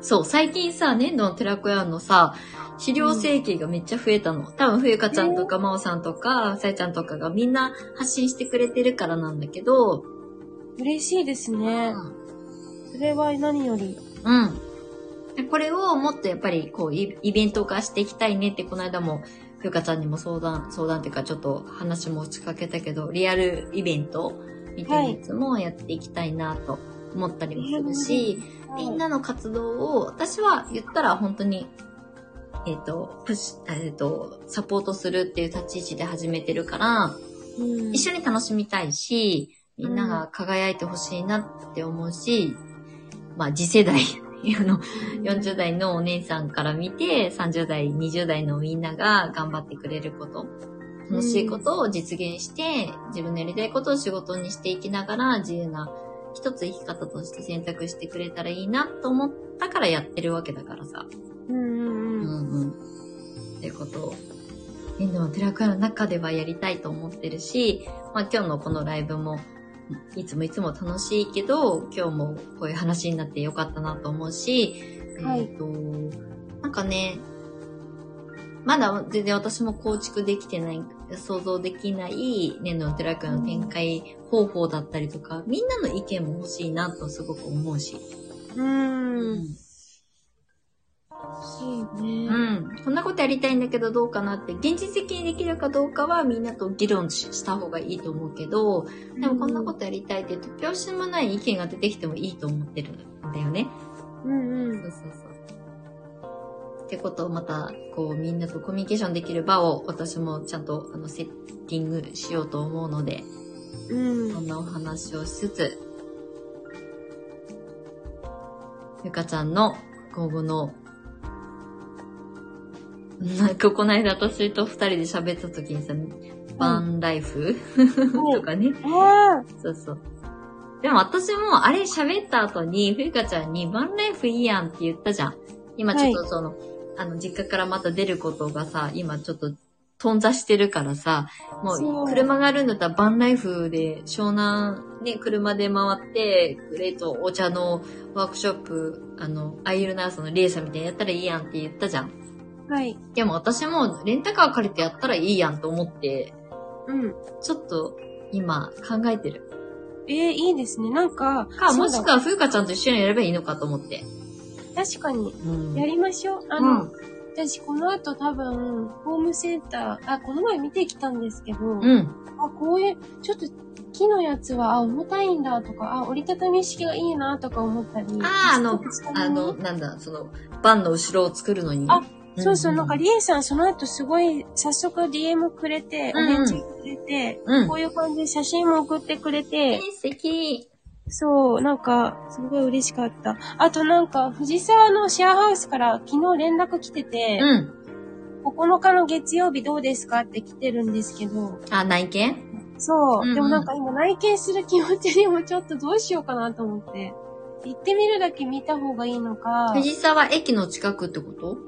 そう、最近さ、年度の寺子屋のさ、資料請求がめっちゃ増えたの。多分、冬香ちゃんとか、まおさんとか、さえちゃんとかがみんな発信してくれてるからなんだけど、嬉しいですね。それは何より。うん。でこれをもっとやっぱりこうイイベント化していきたいねってこの間もふうかちゃんにも相談、相談っていうかちょっと話も打ちかけたけど、リアルイベントみたいなやつもやっていきたいなと思ったりもするし、みんなの活動を私は言ったら本当にえっ、と、プッシュ、えっ、と、サポートするっていう立ち位置で始めてるから、うん、一緒に楽しみたいし、みんなが輝いてほしいなって思うし、まあ次世代、あの、40代のお姉さんから見て、30代、20代のみんなが頑張ってくれること、楽しいことを実現して、自分のやりたいことを仕事にしていきながら、自由な一つ生き方として選択してくれたらいいなと思ったからやってるわけだからさ。うんうんううん。んうん。ってことを、みんなも寺子屋の中ではやりたいと思ってるし、まあ今日のこのライブも、いつもいつも楽しいけど、今日もこういう話になってよかったなと思うし、はいえっ、と、なんかね、まだ全然私も構築できてない、想像できない年度の寺子屋の展開方法だったりとか、みんなの意見も欲しいなとすごく思うし。うん。欲しいね。うん。こんなことやりたいんだけどどうかなって、現実的にできるかどうかはみんなと議論しした方がいいと思うけど、でもこんなことやりたいって突拍子もない意見が出てきてもいいと思ってるんだよね。うんうん。そうそうそう。ってことをまた、こうみんなとコミュニケーションできる場を私もちゃんとあのセッティングしようと思うので、うん。そんなお話をしつつ、ゆかちゃんの今後の、なんかこの間私と二人で喋った時にさ、バンライフ、とかね。あそうそう。でも私もあれ喋った後に、ふゆかちゃんにバンライフいいやんって言ったじゃん。今ちょっとその、あの、実家からまた出ることがさ、今ちょっと頓挫してるからさ、もそうう車があるんだったらバンライフで湘南ね、車で回って、えっと、お茶のワークショップ、あの、アイルナースのリエさんみたいにやったらいいやんって言ったじゃん。はい。でも私もレンタカー借りてやったらいいやんと思って、うん。ちょっと今考えてる。えー、いいですね。なんか、か、もしくはふうかちゃんと一緒にやればいいのかと思って。確かに、うんやりましょう。あの、私この後多分、ホームセンター、あ、この前見てきたんですけど、うん。あ、こういう、ちょっと、木のやつは、あ、重たいんだとか、あ、折りたたみ式がいいなとか思ったり。あーあのあの、なんだ、その、バンの後ろを作るのに。あそうそう、んなんか、リエさんその後すごい、早速 DM くれて、おうん。返事くれて、うん。こういう感じで写真も送ってくれえて、ー素敵。そう、なんか、すごい嬉しかった。あとなんか、藤沢のシェアハウスから昨日連絡来てて、うん。9日の月曜日どうですかって来てるんですけど、あ、内見？そう、うんうん。でもなんか今内見する気持ちにもちょっとどうしようかなと思って。行ってみるだけ見た方がいいのか、藤沢駅の近くってこと？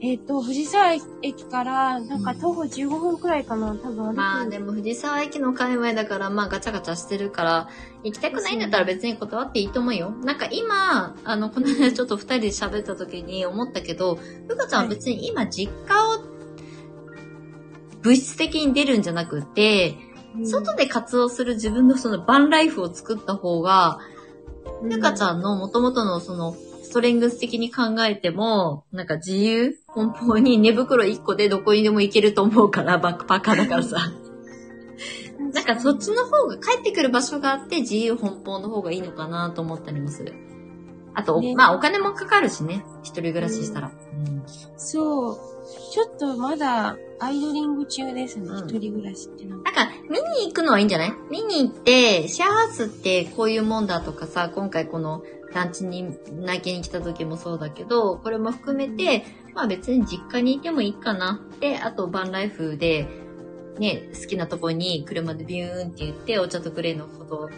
えっ、と、藤沢駅から、なんか徒歩15分くらいかな、多分歩くまあでも藤沢駅の界隈だから、まあガチャガチャしてるから、行きたくないんだったら別に断っていいと思うよ。なんか今、あの、この間ちょっと二人で喋った時に思ったけど、ふかちゃんは別に今実家を物質的に出るんじゃなくて、うん。外で活動する自分のそのバンライフを作った方が、うゆかちゃんの元々のその、ストレングス的に考えても、なんか自由？奔放に寝袋1個でどこにでも行けると思うから、バックパッカーだからさ。なんかそっちの方が帰ってくる場所があって自由奔放の方がいいのかなと思ったりもする。あと、ねまあお金もかかるしね。一人暮らししたら。うんそう。ちょっとまだアイドリング中ですね、うん一人暮らしってなんか。なんか、見に行くのはいいんじゃない？見に行って、シェアハウスってこういうもんだとかさ、今回この団地に内見に来た時もそうだけど、これも含めて、まあ別に実家にいてもいいかな。で、あとバンライフで、ね、好きなとこに車でビューンって言って、お茶とグレーのことを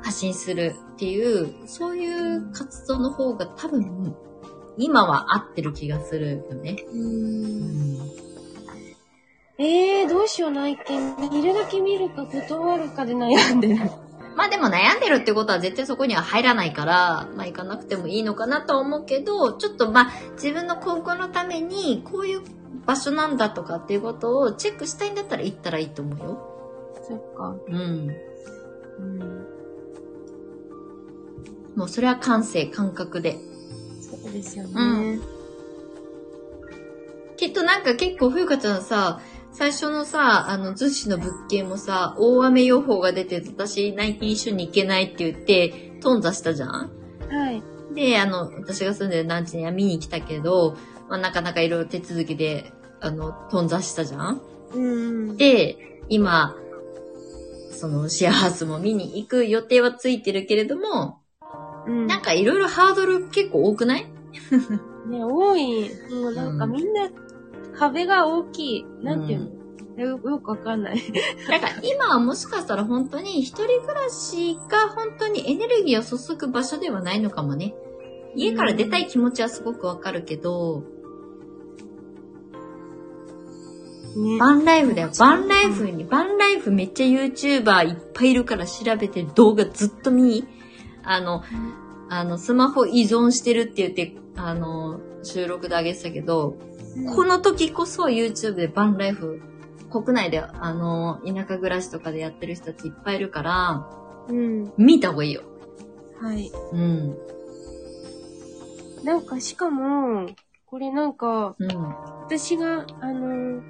発信するっていう、そういう活動の方が多分、今は合ってる気がするよね。うーん。えー、どうしよう内見。見るだけ見るか断るかで悩んでる。まあでも悩んでるってことは絶対そこには入らないから、まあ行かなくてもいいのかなとは思うけど、ちょっとまあ自分の今後のためにこういう場所なんだとかっていうことをチェックしたいんだったら行ったらいいと思うよ。そっか。うん。うん。もうそれは感性、感覚で。そうですよね。うんきっとなんか結構、ふうかちゃんさ、最初のさ、あの、逗子の物件もさ、大雨予報が出てて、私、内見一緒に行けないって言って、頓挫したじゃん？はい。で、あの、私が住んでる団地には見に来たけど、まあ、なかなかいろいろ手続きで、あの、頓挫したじゃんうん。で、今、そのシェアハウスも見に行く予定はついてるけれども、うん、なんかいろいろハードル結構多くない？ね、多い。もうなんかうんみんな、壁が大きい。なんていうの、よよくわかんない。だから今はもしかしたら本当に一人暮らしが本当にエネルギーを注ぐ場所ではないのかもね。家から出たい気持ちはすごくわかるけど、ね。バンライフだよ。バンライフに、バンライフめっちゃ YouTuber いっぱいいるから調べて動画ずっと見。あの、あの、スマホ依存してるって言って、あの、収録であげてたけど、この時こそ YouTube でバンライフ、国内で、あの、田舎暮らしとかでやってる人たちいっぱいいるから、うん。見た方がいいよ。はい。うん。なんかしかも、これなんか、うん。私が、あの、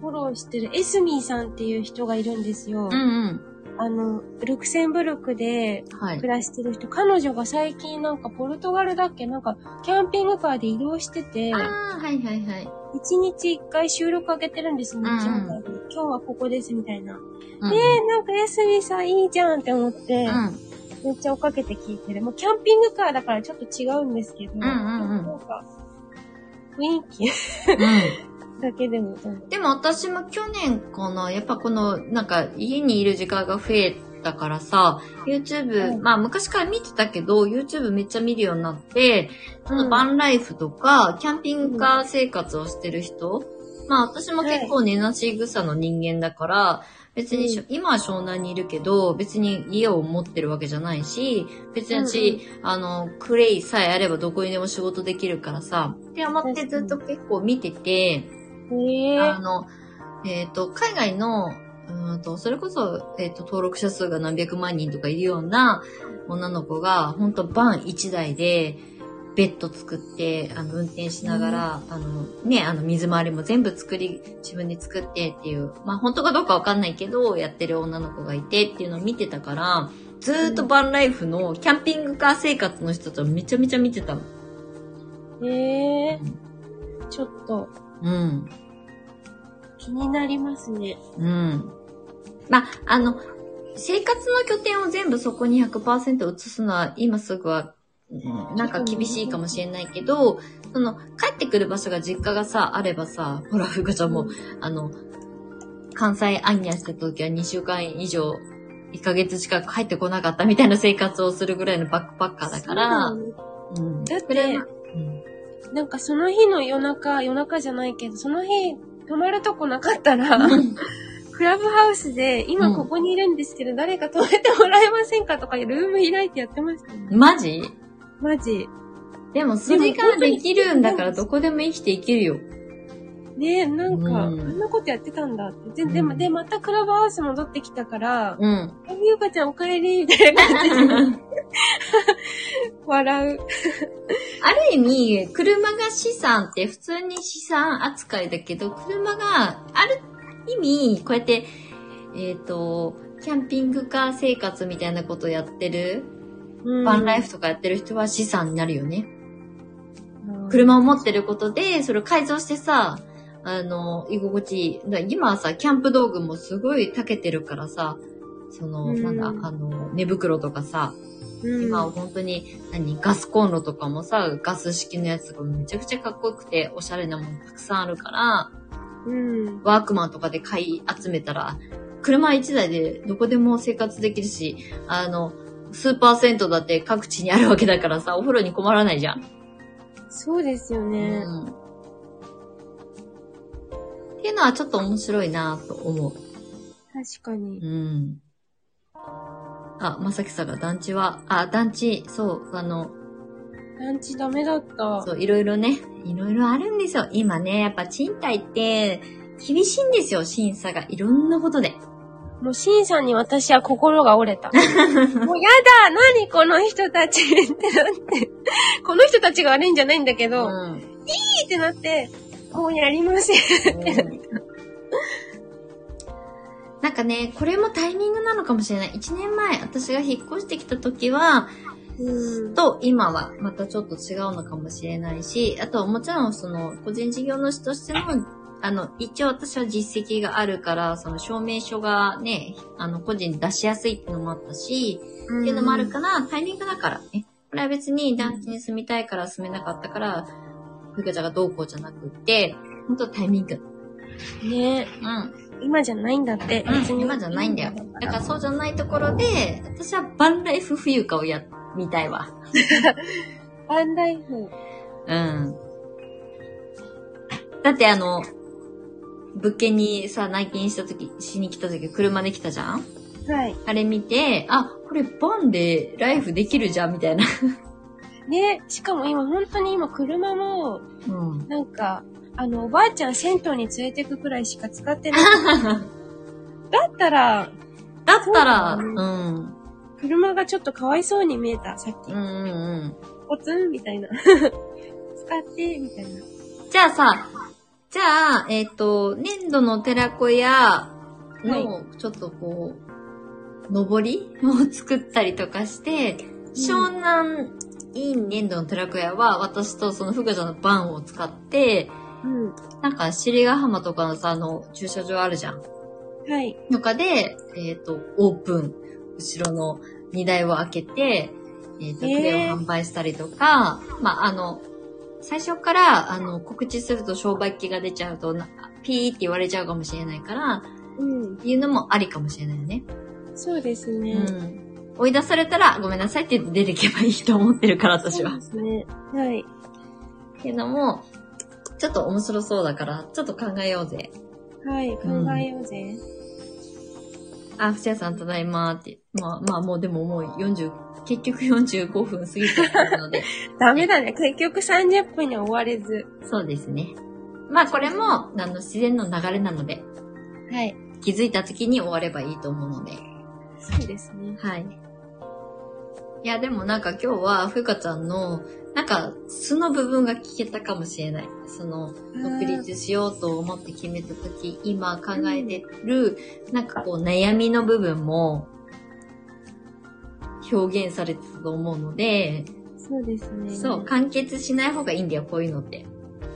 フォローしてるエスミーさんっていう人がいるんですよ。うんうん。あの、ルクセンブルクではい暮。らしてる人、彼女が最近なんかポルトガルだっけ？なんか、キャンピングカーで移動してて、ああ、はいはいはい。一日一回収録上げてるんですよ、日曜日に今日はここです、みたいな。うんえー、なんかエスミーさんいいじゃんって思って、うん。めっちゃ追っかけて聞いてる。もうキャンピングカーだからちょっと違うんですけど、うんうんうんなんか、雰囲気うん。だけでも、でも私も去年かな、やっぱこの、なんか家にいる時間が増えたからさ、YouTube、うん。まあ昔から見てたけど、YouTube めっちゃ見るようになって、そのうん。バンライフとか、キャンピングカー生活をしてる人、まあ私も結構寝なし草の人間だから、別にしょ、今は湘南にいるけど、別に家を持ってるわけじゃないし、別に私、あの、クレイさえあればどこにでも仕事できるからさ、って思ってずっと結構見てて、ええあの、えっ、と、海外の、うーんと、それこそ、えっ、と、登録者数が何百万人とかいるような女の子が、ほんとバン1台で、ベッド作って、あの、運転しながら、あの、ね、あの、水回りも全部作り、自分で作ってっていう、まあ、本当かどうかわかんないけど、やってる女の子がいてっていうのを見てたから、ずーっとバンライフのキャンピングカー生活の人たちをめちゃめちゃ見てたの。ええちょっとうん。気になりますね。うん。まあ、あの、生活の拠点を全部そこに100%移すのは今すぐは、うんなんか厳しいかもしれないけど、その、帰ってくる場所が実家がさ、あればさ、ほら、ふかちゃんも、あの、関西アンニャした時は2週間以上、1ヶ月近く帰ってこなかったみたいな生活をするぐらいのバックパッカーだから、そううん。だってなんかその日の夜中、夜中じゃないけど、その日泊まるとこなかったら、クラブハウスで、今ここにいるんですけど、誰か泊めてもらえませんかとか、ルーム開いてやってましたね。マジ？マジ。でもそれができるんだからどこでも生きていけるよ。ねえ、なんか、うんあんなことやってたんだって。で、でも、うんで、またクラブハウス戻ってきたから、うん。あゆうかちゃんお帰りみたいな感じで 笑う。ある意味、車が資産って普通に資産扱いだけど、車がある意味、こうやって、えっ、と、キャンピングカー生活みたいなことやってる、バンライフとかやってる人は資産になるよね。うん車を持ってることで、それを改造してさ、あの、居心地いい。今はさ、キャンプ道具もすごい長けてるからさ、その、うんなんだ、あの、寝袋とかさ、うん今は本当に、何、ガスコンロとかもさ、ガス式のやつがめちゃくちゃかっこよくて、おしゃれなものたくさんあるから、うん。ワークマンとかで買い集めたら、車一台でどこでも生活できるし、あの、スーパー銭湯だって各地にあるわけだからさ、お風呂に困らないじゃん。そうですよね。うん。っていうのはちょっと面白いなと思う。確かに。うん。あ、まさきさんが団地は、あ、団地、そう、あの、ランチダメだった。そう、いろいろね、いろいろあるんですよ。今ね、やっぱ賃貸って、厳しいんですよ、審査が。いろんなことで。もう、シンさんに私は心が折れた。もうやだ何この人たちってなって。この人たちが悪いんじゃないんだけど、うん。いいってなって、もうやりません。なんかね、これもタイミングなのかもしれない。1年前、私が引っ越してきた時は、うん。と今はまたちょっと違うのかもしれないし、あともちろんその個人事業主としての、あの、一応私は実績があるから、その証明書がね、あの、個人に出しやすいっていうのもあったし、っていうのもあるから、タイミングだからね。これは別に団地に住みたいから住めなかったから、ふかちゃんがどうこうじゃなくって、ほんとタイミング。ねうん。今じゃないんだって。うん、今じゃないんだよ。だからそうじゃないところで、私はバンライフ冬香をや、みたいわ。バンライフ。うん。だってあの、物件にさ、内見したとき、しに来たとき、車で来たじゃん？はい。あれ見て、あ、これバンでライフできるじゃんみたいな。ねしかも今、本当に今、車も、うん。なんか、あの、おばあちゃん銭湯に連れてくくらいしか使ってない。だったら、だったら、そううだん。車がちょっとかわいそうに見えた、さっきうん。うんうん。ポツンみたいな。使って、みたいな。じゃあさ、じゃあ、えっ、と、粘土の寺子屋の、ちょっとこう、上りを作ったりとかして、湘南イン粘土の寺子屋は、私とその福ちゃんのバンを使って、うん。なんか、尻ヶ浜とかのさ、あの、駐車場あるじゃん。はい。とかで、えっ、と、オープン。後ろの荷台を開けて、えっ、と、クレを販売したりとか、まあ、あの、最初から、あの、告知すると商売機が出ちゃうと、なピーって言われちゃうかもしれないから、うん。っていうのもありかもしれないよね。そうですね。うん。追い出されたら、ごめんなさいって言って出てけばいいと思ってるから、私はそうで。すね。はい。っていうのも、ちょっと面白そうだから、ちょっと考えようぜ。はい。考えようぜ。あ、ふちゃさんただいまーって。まあまあもうでももう40、結局45分過ぎちゃってるので、ダメだね。結局30分に終われず。そうですね。まあこれも、あの、自然の流れなので、はい。気づいた時に終わればいいと思うので。そうですね。はい。いや、でもなんか今日は、ふうかちゃんの、なんか、素の部分が聞けたかもしれない。その、独立しようと思って決めたとき、今考えてる、なんかこう、悩みの部分も、表現されてたと思うので、そうですね。そう、完結しない方がいいんだよ、こういうのって。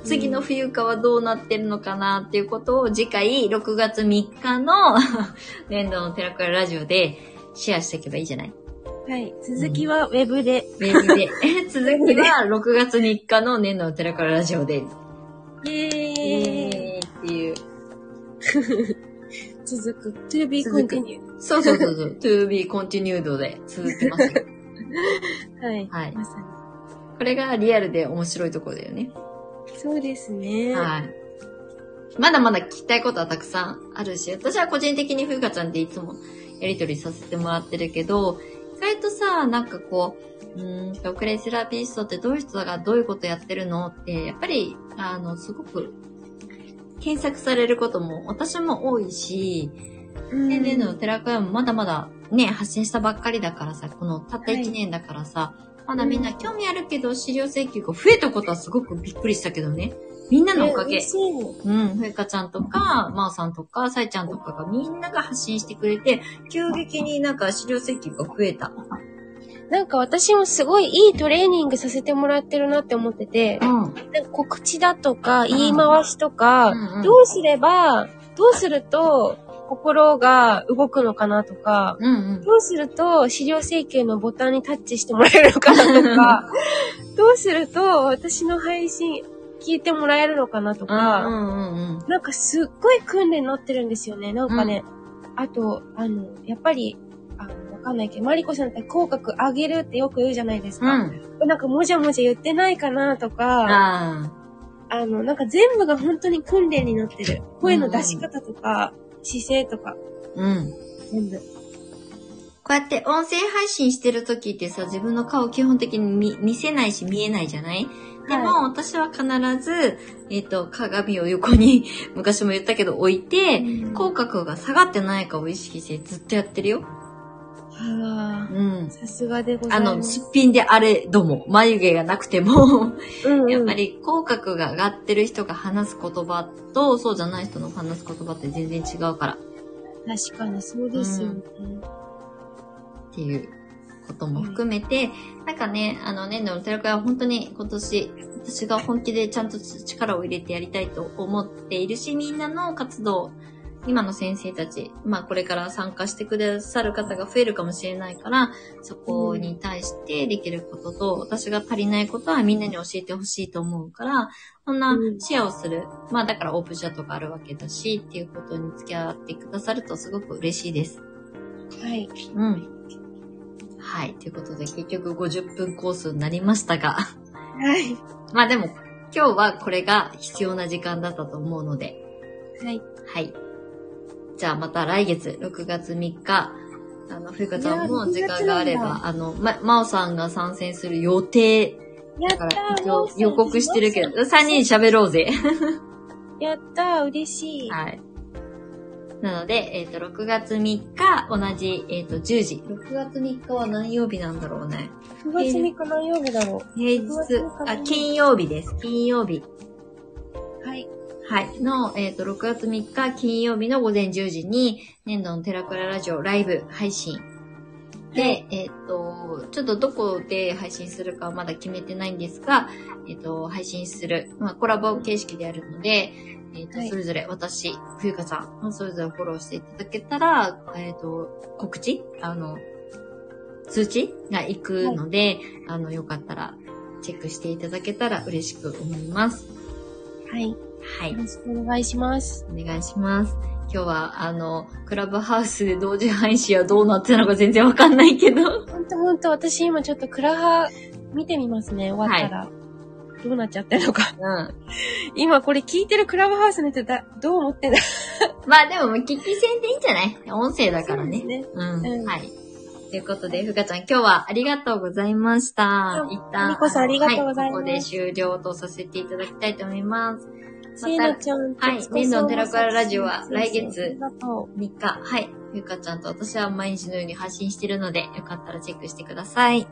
次の冬化はどうなってるのかなっていうことを次回6月3日の 年度のテラクララジオでシェアしていけばいいじゃないはい。続きはウェブで。ウェブで。続きは6月3日の年度のテラクララジオで。イェーイ。えーっていう。続く。to be continued. そうそうそうそう。to be continued で続きますよ。はい。はいまさに。これがリアルで面白いところだよね。そうですね。はい。まだまだ聞きたいことはたくさんあるし、私は個人的にふうかちゃんっていつもやりとりさせてもらってるけど、意外とさ、なんかこう、うーんと、クレイセラピストってどういう人だからどういうことやってるのって、やっぱり、あの、すごく、検索されることも私も多いし、うん。年々のテラクラもまだまだね、発信したばっかりだからさ、このたったはい1年だからさ、まだみんな興味あるけど、資料請求が増えたことはすごくびっくりしたけどね。みんなのおかげ。うん、ふえかちゃんとか、まーさんとか、さいちゃんとかがみんなが発信してくれて、急激になんか資料請求が増えた。なんか私もすごいいいトレーニングさせてもらってるなって思ってて、うん。なんか告知だとか、言い回しとか、うんうんどうすれば、どうすると心が動くのかなとか、うんうん。どうすると資料請求のボタンにタッチしてもらえるのかなとか、どうすると私の配信聞いてもらえるのかなとうか、んうんうんうん。なんかすっごい訓練になってるんですよね。なんかね、あと、あの、やっぱり、あの、わかんないけど、マリコさんって口角上げるってよく言うじゃないですうか。ん。なんかもじゃもじゃ言ってないかなとか、ああの、なんか全部が本当に訓練になってる。声の出し方とか、姿勢とか、あ。うん。全部。こうやって音声配信してる時ってさ、自分の顔基本的に見見せないし見えないじゃない？でも、私は必ず、えっ、と、鏡を横に、昔も言ったけど置いて、口角が下がってないかを意識してずっとやってるよ。はうんあ、。さすがでござあの、います。すっぴんであれども、眉毛がなくても、うんうんやっぱり口角が上がってる人が話す言葉と、そうじゃない人の話す言葉って全然違うから確かにそうですよね。っていうことも含めて、なんかね、あの、年度の寺子屋は本当に今年、私が本気でちゃんと力を入れてやりたいと思っているし、みんなの活動、今の先生たち、まあこれから参加してくださる方が増えるかもしれないから、そこに対してできることと、私が足りないことはみんなに教えてほしいと思うから、こんなうんシェアをする。まあだからオープンシャとかあるわけだし、っていうことに付き合ってくださるとすごく嬉しいです。はい。うん。はい。ということで、結局50分コースになりましたが。はい。まあでも、今日はこれが必要な時間だったと思うので。はい。はい。じゃあまた来月、6月3日、あの、ふゆかちゃんも時間があれ6月なんば、あの、ま、まおさんが参戦する予定、だかやったーら一応予告してるけど、3人喋ろうぜ。やったー、嬉しい。はい。なので、えっ、と、6月3日、同じ、えっ、と、10時。6月3日は何曜日なんだろうね。9月3日何曜日だろ平日、あ、金曜日です。金曜日。う。はい。はい。の、えっ、と、6月3日金曜日の午前10時に、年度のテラクララジオライブ配信。で、はいえっ、と、ちょっとどこで配信するかはまだ決めてないんですが、えっ、と、配信する、まあ、コラボ形式でやるので、えっ、と、はいそれぞれ私、冬香さん、それぞれフォローしていただけたら、えっ、と、告知あの、通知が行くので、あの、よかったらチェックしていただけたら嬉しく思います。はい。はいよ。ろしくお願いします。お願いします。今日は、あの、クラブハウスで同時配信はどうなってたのか全然わかんないけど。ほんとほんと、私今ちょっとクラハ見てみますね、終わったら。どうなっちゃってるのか。うん。今これ聞いてるクラブハウスの人だ、どう思ってんだ まあでも、聞き戦でいいんじゃない？音声だからね。そうですね。うん、うんはい。ということで、ふかちゃん、今日はありがとうございました。一旦、みこさんありがとうございますはここで終了とさせていただきたいと思います。せいなちゃん、はい徹子さん年度の寺からラジオは来月ありがと3日、はい。ふかちゃんと私は毎日のように発信してるので、よかったらチェックしてください。う。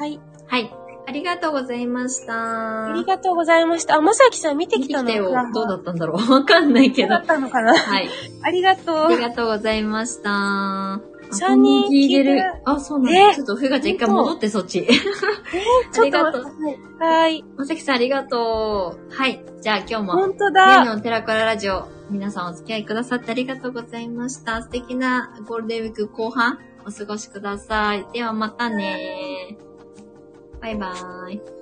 はい。はい。ありがとうございました。ありがとうございました。あ、まさきさん見てきたの？見てきたよ。どうだったんだろうわかんないけど。どうだったのかな？はい。ありがとう。ありがとうございました。あ三人聞いてる。あ、そうなんえだ。ちょっとふがちゃん一回戻ってそっち。ちょっとありがとう待って。はい。まさきさんありがとう。はい。じゃあ今日も、ほんとねだ。の寺からラジオ、皆さんお付き合いくださってありがとうございました。素敵なゴールデンウィーク後半お過ごしください。ではまたねバイバーイ。